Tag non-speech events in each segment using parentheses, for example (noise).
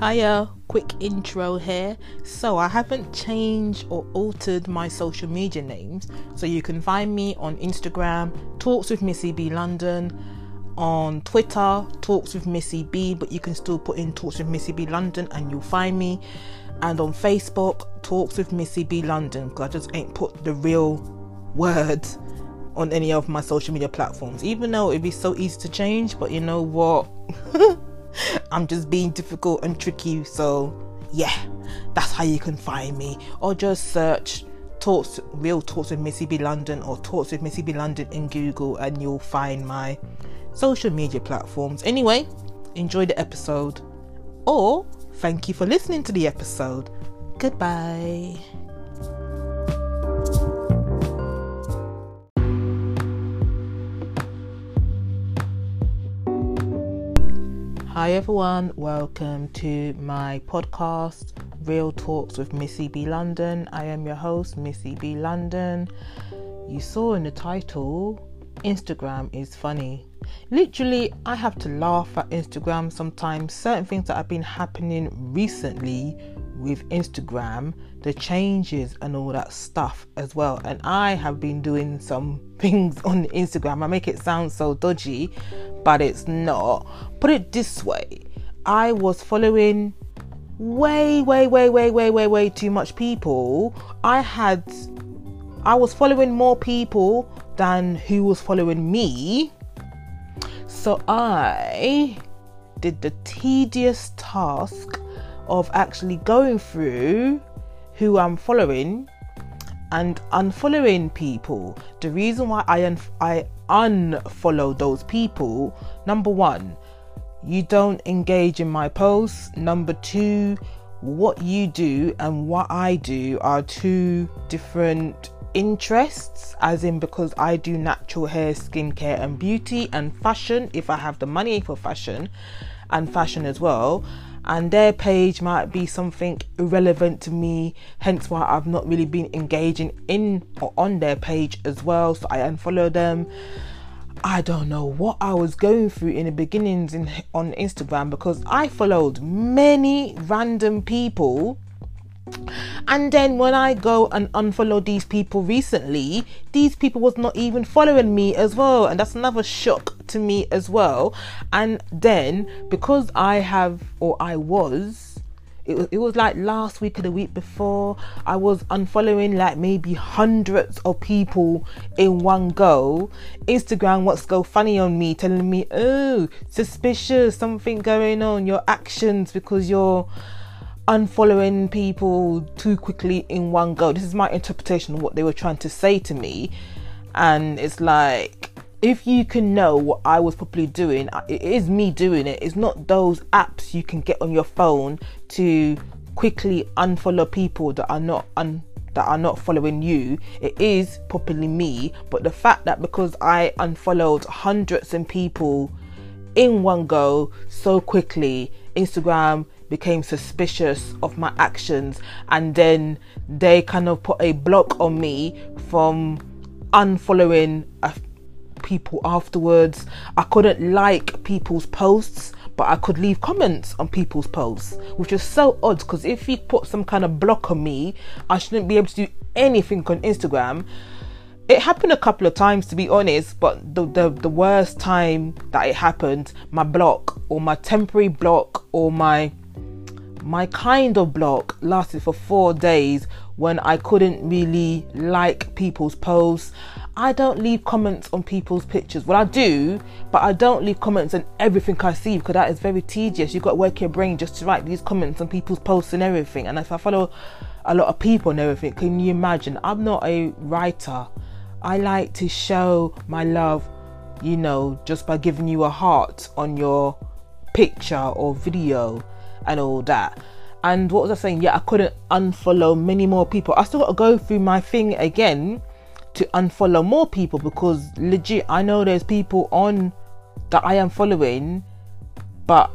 Hiya, quick intro here. So, I haven't changed or altered my social media names, so you can find me on Instagram, Talks with Missy B London, on Twitter, Talks with Missy B, but you can still put in Talks with Missy B London and you'll find me, and on Facebook, Talks with Missy B London, because I just ain't put the real words on any of my social media platforms, even though it'd be so easy to change, but you know what? (laughs) (laughs) I'm just being difficult and tricky. So, yeah, that's how you can find me. Or just search Talks Real Talks with Missy B London or Talks with Missy B London in Google and you'll find my social media platforms. Anyway, enjoy the episode. Or thank you for listening to the episode. Goodbye. Hi everyone, welcome to my podcast, Real Talks with Missy B London. I am your host, Missy B London. You saw in the title, Instagram is funny. Literally, I have to laugh at Instagram sometimes. Certain things that have been happening recently with Instagram, the changes and all that stuff as well. And I have been doing some (laughs) things on Instagram. I make it sound so dodgy, but it's not. Put it this way I was following way, way, way, way, way, way, way too much people. I had, I was following more people than who was following me. So I did the tedious task of actually going through who I'm following and unfollowing people. The reason why I un- I unfollow those people, number one, you don't engage in my posts. Number two, what you do and what I do are two different interests, as in because I do natural hair, skincare, and beauty and fashion if I have the money for fashion and fashion as well and their page might be something irrelevant to me, hence why I've not really been engaging in or on their page as well. So I unfollow them. I don't know what I was going through in the beginnings in, on Instagram because I followed many random people and then when I go and unfollow these people recently, these people was not even following me as well, and that's another shock to me as well. And then because I have or I was it was, it was like last week or the week before i was unfollowing like maybe hundreds of people in one go instagram wants to go funny on me telling me oh suspicious something going on your actions because you're unfollowing people too quickly in one go. This is my interpretation of what they were trying to say to me. And it's like, if you can know what I was probably doing, it is me doing it. It's not those apps you can get on your phone to quickly unfollow people that are not un that are not following you. It is probably me, but the fact that because I unfollowed hundreds of people in one go so quickly, Instagram became suspicious of my actions and then they kind of put a block on me from unfollowing uh, people afterwards. I couldn't like people's posts, but I could leave comments on people's posts, which is so odd because if you put some kind of block on me, I shouldn't be able to do anything on Instagram. It happened a couple of times to be honest, but the, the, the worst time that it happened, my block or my temporary block or my my kind of block lasted for four days when I couldn't really like people's posts. I don't leave comments on people's pictures. Well, I do, but I don't leave comments on everything I see because that is very tedious. You've got to work your brain just to write these comments on people's posts and everything. And if I follow a lot of people and everything, can you imagine? I'm not a writer. I like to show my love, you know, just by giving you a heart on your picture or video and all that. And what was I saying? Yeah, I couldn't unfollow many more people. I still got to go through my thing again to unfollow more people because legit, I know there's people on that I am following, but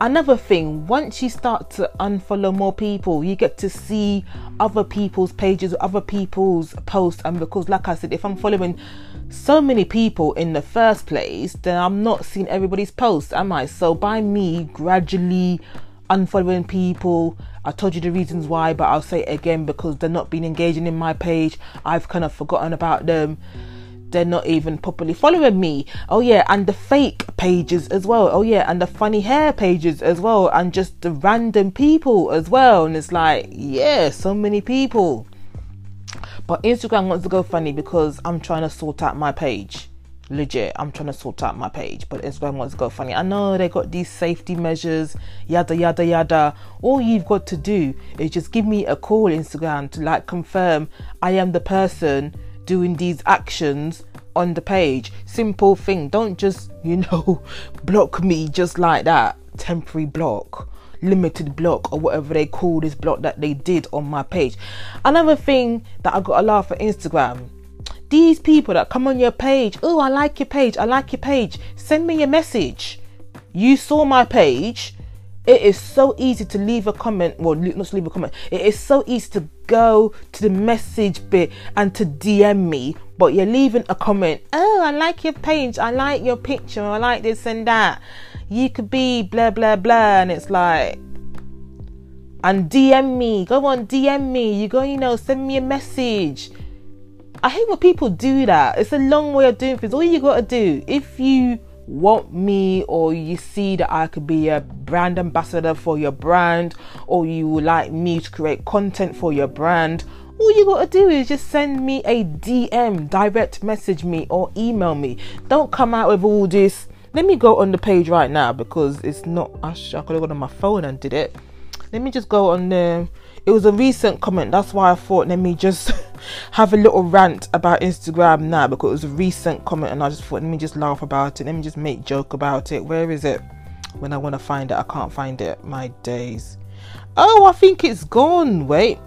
another thing once you start to unfollow more people you get to see other people's pages other people's posts and because like i said if i'm following so many people in the first place then i'm not seeing everybody's posts am i so by me gradually unfollowing people. I told you the reasons why, but I'll say it again because they're not been engaging in my page. I've kind of forgotten about them. They're not even properly following me. Oh yeah, and the fake pages as well. Oh yeah, and the funny hair pages as well, and just the random people as well. And it's like, yeah, so many people. But Instagram wants to go funny because I'm trying to sort out my page legit i'm trying to sort out my page but instagram wants to go funny. I know they got these safety measures yada yada yada. All you've got to do is just give me a call instagram to like confirm i am the person doing these actions on the page. Simple thing. Don't just you know (laughs) block me just like that. Temporary block limited block or whatever they call this block that they did on my page. Another thing that i got a laugh at instagram these people that come on your page, oh, I like your page, I like your page, send me a message. You saw my page. It is so easy to leave a comment, well, not leave a comment. It is so easy to go to the message bit and to DM me, but you're leaving a comment. Oh, I like your page, I like your picture, I like this and that. You could be blah blah blah, and it's like, and DM me, go on, DM me. You go, you know, send me a message I hate when people do that. It's a long way of doing things. All you gotta do, if you want me or you see that I could be a brand ambassador for your brand or you would like me to create content for your brand, all you gotta do is just send me a DM, direct message me or email me. Don't come out with all this. Let me go on the page right now because it's not. I, could have gone on my phone and did it. Let me just go on there it was a recent comment. That's why I thought let me just (laughs) have a little rant about Instagram now because it was a recent comment and I just thought let me just laugh about it. Let me just make joke about it. Where is it? When I want to find it, I can't find it. My days. Oh, I think it's gone. Wait.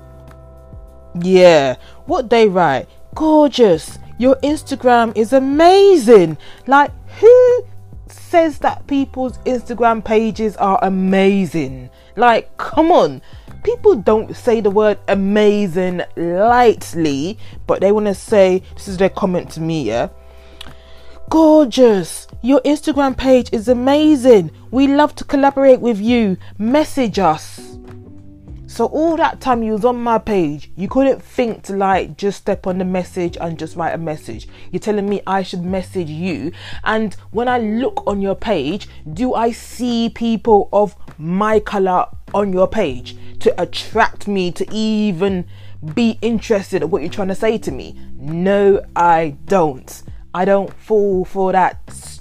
Yeah. What they write? Gorgeous. Your Instagram is amazing. Like who says that people's Instagram pages are amazing? Like, come on people don't say the word amazing lightly, but they want to say this is their comment to me, yeah. Gorgeous. Your Instagram page is amazing. We love to collaborate with you. Message us. So all that time you was on my page, you couldn't think to like just step on the message and just write a message. You're telling me I should message you. And when I look on your page, do I see people of my color on your page to attract me to even be interested in what you're trying to say to me? No, I don't. I don't fall for that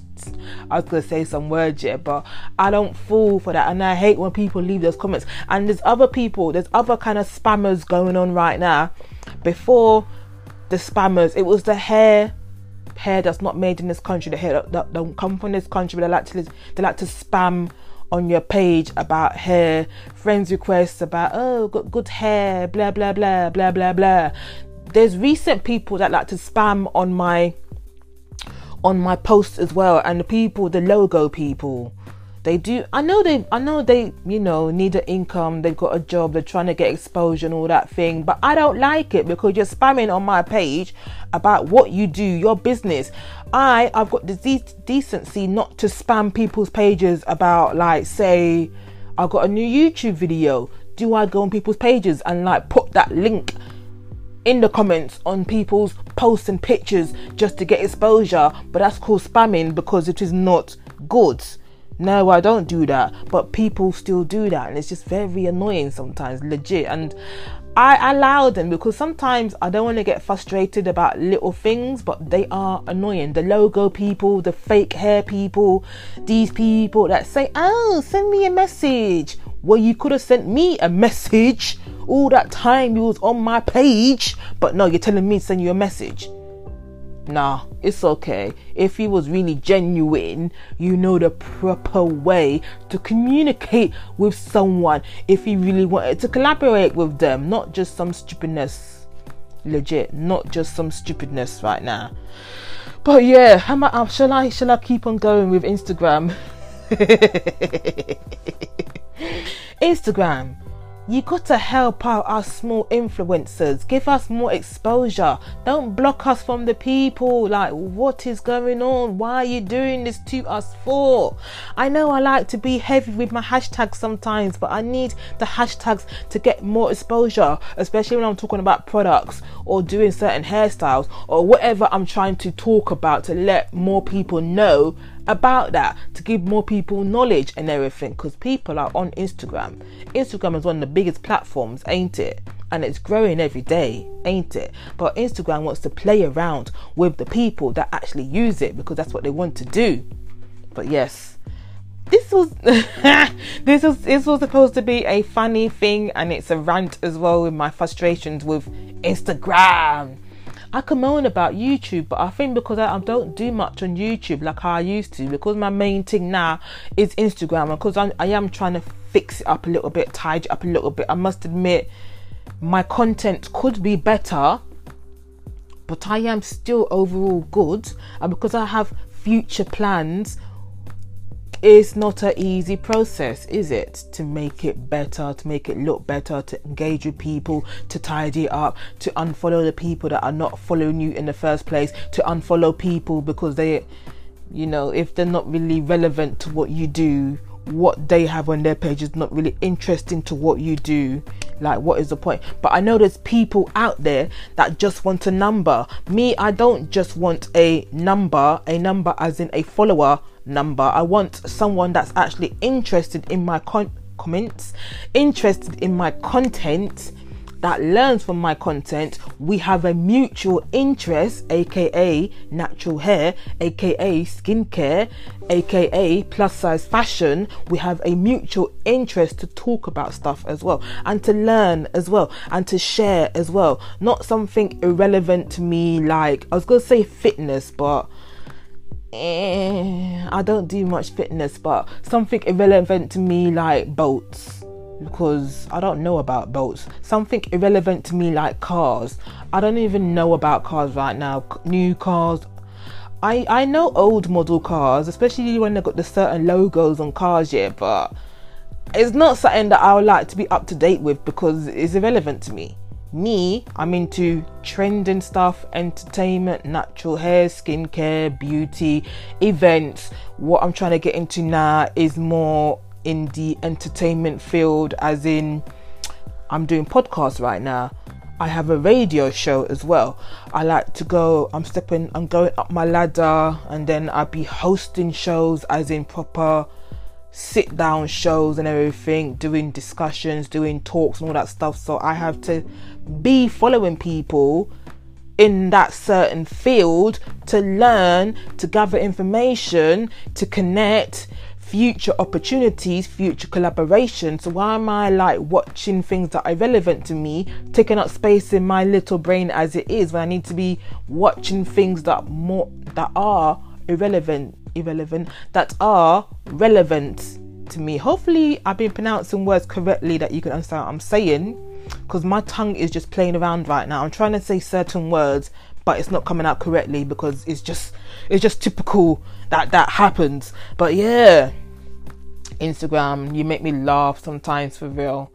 I was gonna say some words here, but I don't fall for that, and I hate when people leave those comments. And there's other people, there's other kind of spammers going on right now. Before the spammers, it was the hair hair that's not made in this country, the hair that, that don't come from this country, but they like to they like to spam on your page about hair, friends requests about oh got good hair, blah blah blah blah blah blah. There's recent people that like to spam on my on my posts as well and the people the logo people they do i know they i know they you know need an income they've got a job they're trying to get exposure and all that thing but i don't like it because you're spamming on my page about what you do your business. I i've got the de- decency not to spam people's pages about like say i've got a new youtube video. Do i go on people's pages and like put that link in the comments on people's posts and pictures just to get exposure, but that's called spamming because it is not good. No, I don't do that, but people still do that, and it's just very annoying sometimes, legit. And I allow them because sometimes I don't want to get frustrated about little things, but they are annoying. The logo people, the fake hair people, these people that say, Oh, send me a message. Well, you could have sent me a message all that time you was on my page, but no, you're telling me to send you a message. Nah, it's okay. If he was really genuine, you know the proper way to communicate with someone if he really wanted to collaborate with them, not just some stupidness. Legit, not just some stupidness right now. But yeah, how I, shall I shall I keep on going with Instagram? (laughs) Instagram you got to help out our small influencers. Give us more exposure. Don't block us from the people. Like, what is going on? Why are you doing this to us for? I know I like to be heavy with my hashtags sometimes, but I need the hashtags to get more exposure, especially when I'm talking about products or doing certain hairstyles or whatever I'm trying to talk about to let more people know about that to give more people knowledge and everything because people are on Instagram. Instagram is one of the biggest platforms, ain't it? And it's growing every day, ain't it? But Instagram wants to play around with the people that actually use it because that's what they want to do. But yes, this was (laughs) this was this was supposed to be a funny thing and it's a rant as well with my frustrations with Instagram I can moan about YouTube, but I think because I, I, don't do much on YouTube like I used to, because my main thing now is Instagram, because I'm, I am trying to fix it up a little bit, tidy up a little bit. I must admit, my content could be better, but I am still overall good, and because I have future plans it's not an easy process, is it? To make it better, to make it look better, to engage with people, to tidy up, to unfollow the people that are not following you in the first place, to unfollow people because they, you know, if they're not really relevant to what you do, what they have on their page is not really interesting to what you do. Like what is the point? But i know there's people out there that just want a number. Me i don't just want a number a number as in a follower number. I want someone that's actually interested in my con- comments, interested in my content, that learns from my content. We have a mutual interest, aka natural hair, aka skincare, aka plus size fashion. We have a mutual interest to talk about stuff as well and to learn as well and to share as well. Not something irrelevant to me, like I was gonna say fitness, but eh, I don't do much fitness, but something irrelevant to me like boats because I don't know about boats. Something irrelevant to me like cars. I don't even know about cars right now. New cars. I I know old model cars, especially when they got the certain logos on cars, yeah, but it's not something that I would like to be up to date with because it's irrelevant to me me, I'm into trending stuff, entertainment, natural hair, skincare, beauty, events. What I'm trying to get into now is more in the entertainment field, as in, I'm doing podcasts right now. I have a radio show as well. I like to go, I'm stepping, I'm going up my ladder, and then I'll be hosting shows, as in proper sit down shows and everything, doing discussions, doing talks and all that stuff. So I have to be following people in that certain field to learn, to gather information, to connect future opportunities, future collaboration. So why am I like watching things that are relevant to me, taking up space in my little brain as it is when I need to be watching things that more that are irrelevant irrelevant that are relevant to me. Hopefully, I've been pronouncing words correctly that you can understand what I'm saying because my tongue is just playing around right now. I'm trying to say certain words, but it's not coming out correctly because it's just it's just typical that that happens. But yeah, Instagram, you make me laugh sometimes for real.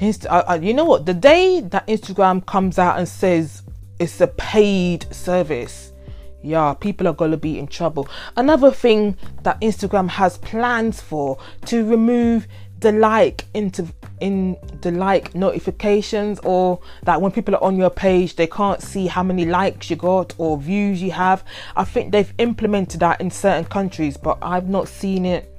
I, I, you know what? The day that Instagram comes out and says it's a paid service, yeah, people are gonna be in trouble. Another thing that Instagram has plans for to remove the like into in the like notifications or that when people are on your page they can't see how many likes you got or views you have. I think they've implemented that in certain countries, but I've not seen it.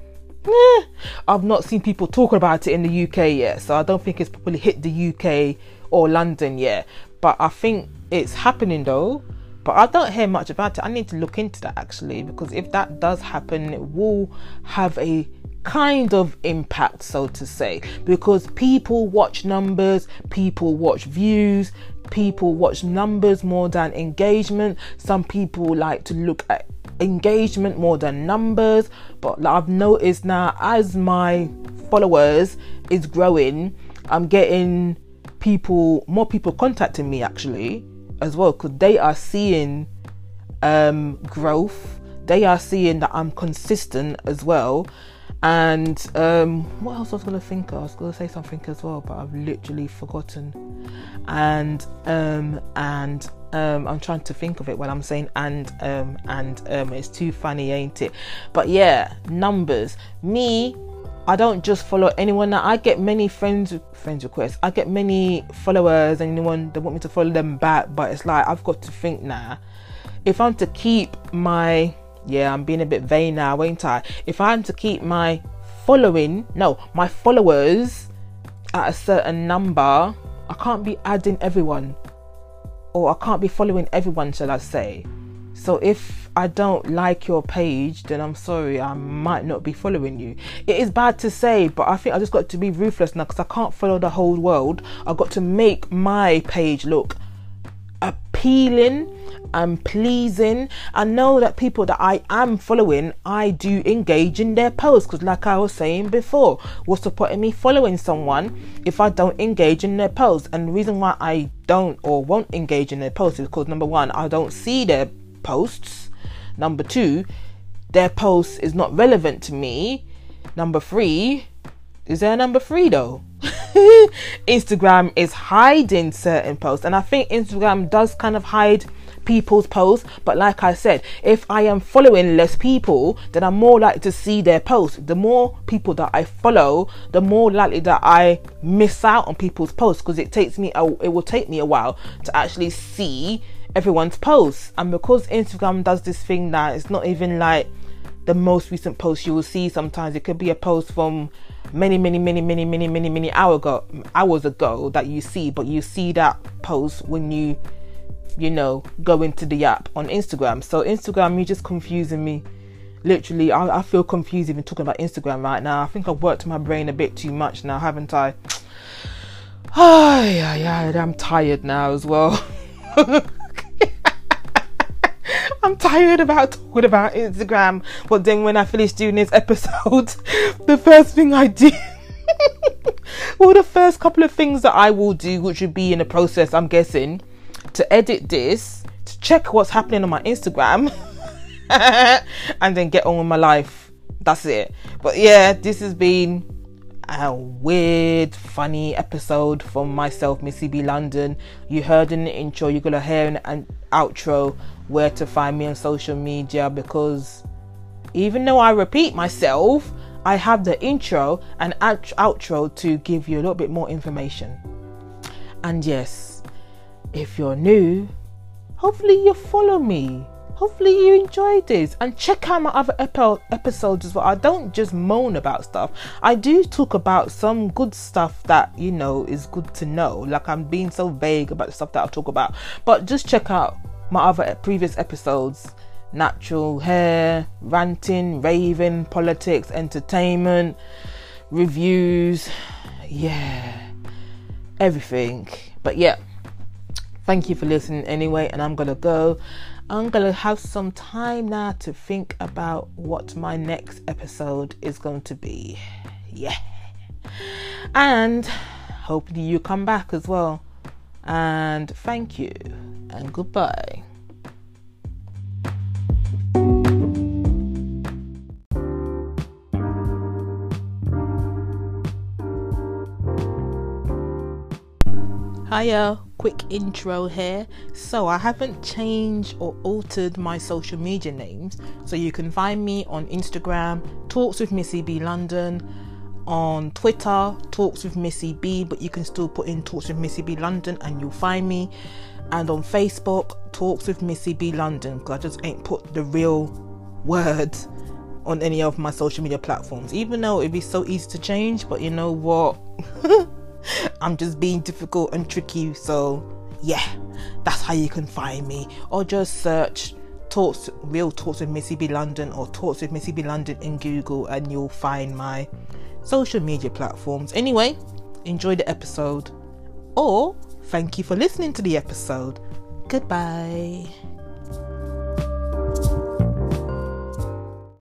Eh, I've not seen people talking about it in the UK yet, so I don't think it's probably hit the UK or London yet. But I think it's happening though but I don't hear much about it. I need to look into that actually because if that does happen, it will have a kind of impact, so to say, because people watch numbers, people watch views, people watch numbers more than engagement. Some people like to look at engagement more than numbers, but I've noticed now as my followers is growing, I'm getting people more people contacting me actually as well because they are seeing um, growth. They are seeing that I'm consistent as well, And um, what else was I was gonna think of? I was gonna say something as well, but I've literally forgotten. And um, and um, I'm trying to think of it when I'm saying and um, and um, it's too funny, ain't it? But yeah, numbers. Me, I don't just follow anyone. Now I get many friends friends requests. I get many followers, and anyone that want me to follow them back. But it's like I've got to think now. If I'm to keep my yeah, I'm being a bit vain now, ain't I? If I'm to keep my following, no, my followers at a certain number, I can't be adding everyone. Or I can't be following everyone, shall I say. So if I don't like your page, then I'm sorry, I might not be following you. It is bad to say, but I think I just got to be ruthless now because I can't follow the whole world. I've got to make my page look appealing and pleasing. I know that people that I am following, I do engage in their posts because, like I was saying before, what's the point of me following someone if I don't engage in their posts? And the reason why I don't or won't engage in their posts is because number one, I don't see their posts. Number two, their post is not relevant to me. Number three, is there a number three though? (laughs) Instagram is hiding certain posts, and I think Instagram does kind of hide people's posts. But like I said, if I am following less people, then I'm more likely to see their posts. The more people that I follow, the more likely that I miss out on people's posts because it takes me a, it will take me a while to actually see everyone's posts. And because Instagram does this thing that it's not even like the most recent post you will see sometimes it could be a post from many many many many many many many hour ago hours ago that you see but you see that post when you you know, go into the app on Instagram. So Instagram, you're just confusing me. Literally, I, I feel confused even talking about Instagram right now. I think I've worked my brain a bit too much now, haven't I? Oh, yeah, yeah, I'm tired now as well. (laughs) I'm tired about talking about Instagram. But then when I finish doing this episode, (laughs) the first thing I do (laughs) well the first couple of things that I will do, which would be in the process, I'm guessing, to edit this, to check what's happening on my Instagram, (laughs) and then get on with my life. That's it. But yeah, this has been a weird, funny episode from myself, Missy B London. You heard the intro, you're gonna hear an outro where to find me on social media because even though I repeat myself, I have the intro and outro to give you a little bit more information. And yes, if you're new, hopefully you follow me. Hopefully you enjoyed this and check out my other episodes as well. I don't just moan about stuff. I do talk about some good stuff that you know is good to know. Like I'm being so vague about the stuff that I talk about, but just check out my other previous episodes natural hair, ranting, raving, politics, entertainment, reviews, yeah, everything. But yeah, Thank you for listening anyway, and I'm gonna go. I'm gonna have some time now to think about what my next episode is going to be. Yeah. And hopefully you come back as well. And thank you and goodbye. Hiya quick intro here. So, I haven't changed or altered my social media names. So, you can find me on Instagram, Talks with Missy B London, on Twitter, Talks with Missy B, but you can still put in Talks with Missy B London and you'll find me. And on Facebook, Talks with Missy B London, because I just ain't put the real word on any of my social media platforms, even though it'd be so easy to change. But you know what? (laughs) I'm just being difficult and tricky. So, yeah, that's how you can find me. Or just search Talks, Real Talks with Missy B London or Talks with Missy B London in Google and you'll find my social media platforms. Anyway, enjoy the episode. Or thank you for listening to the episode. Goodbye.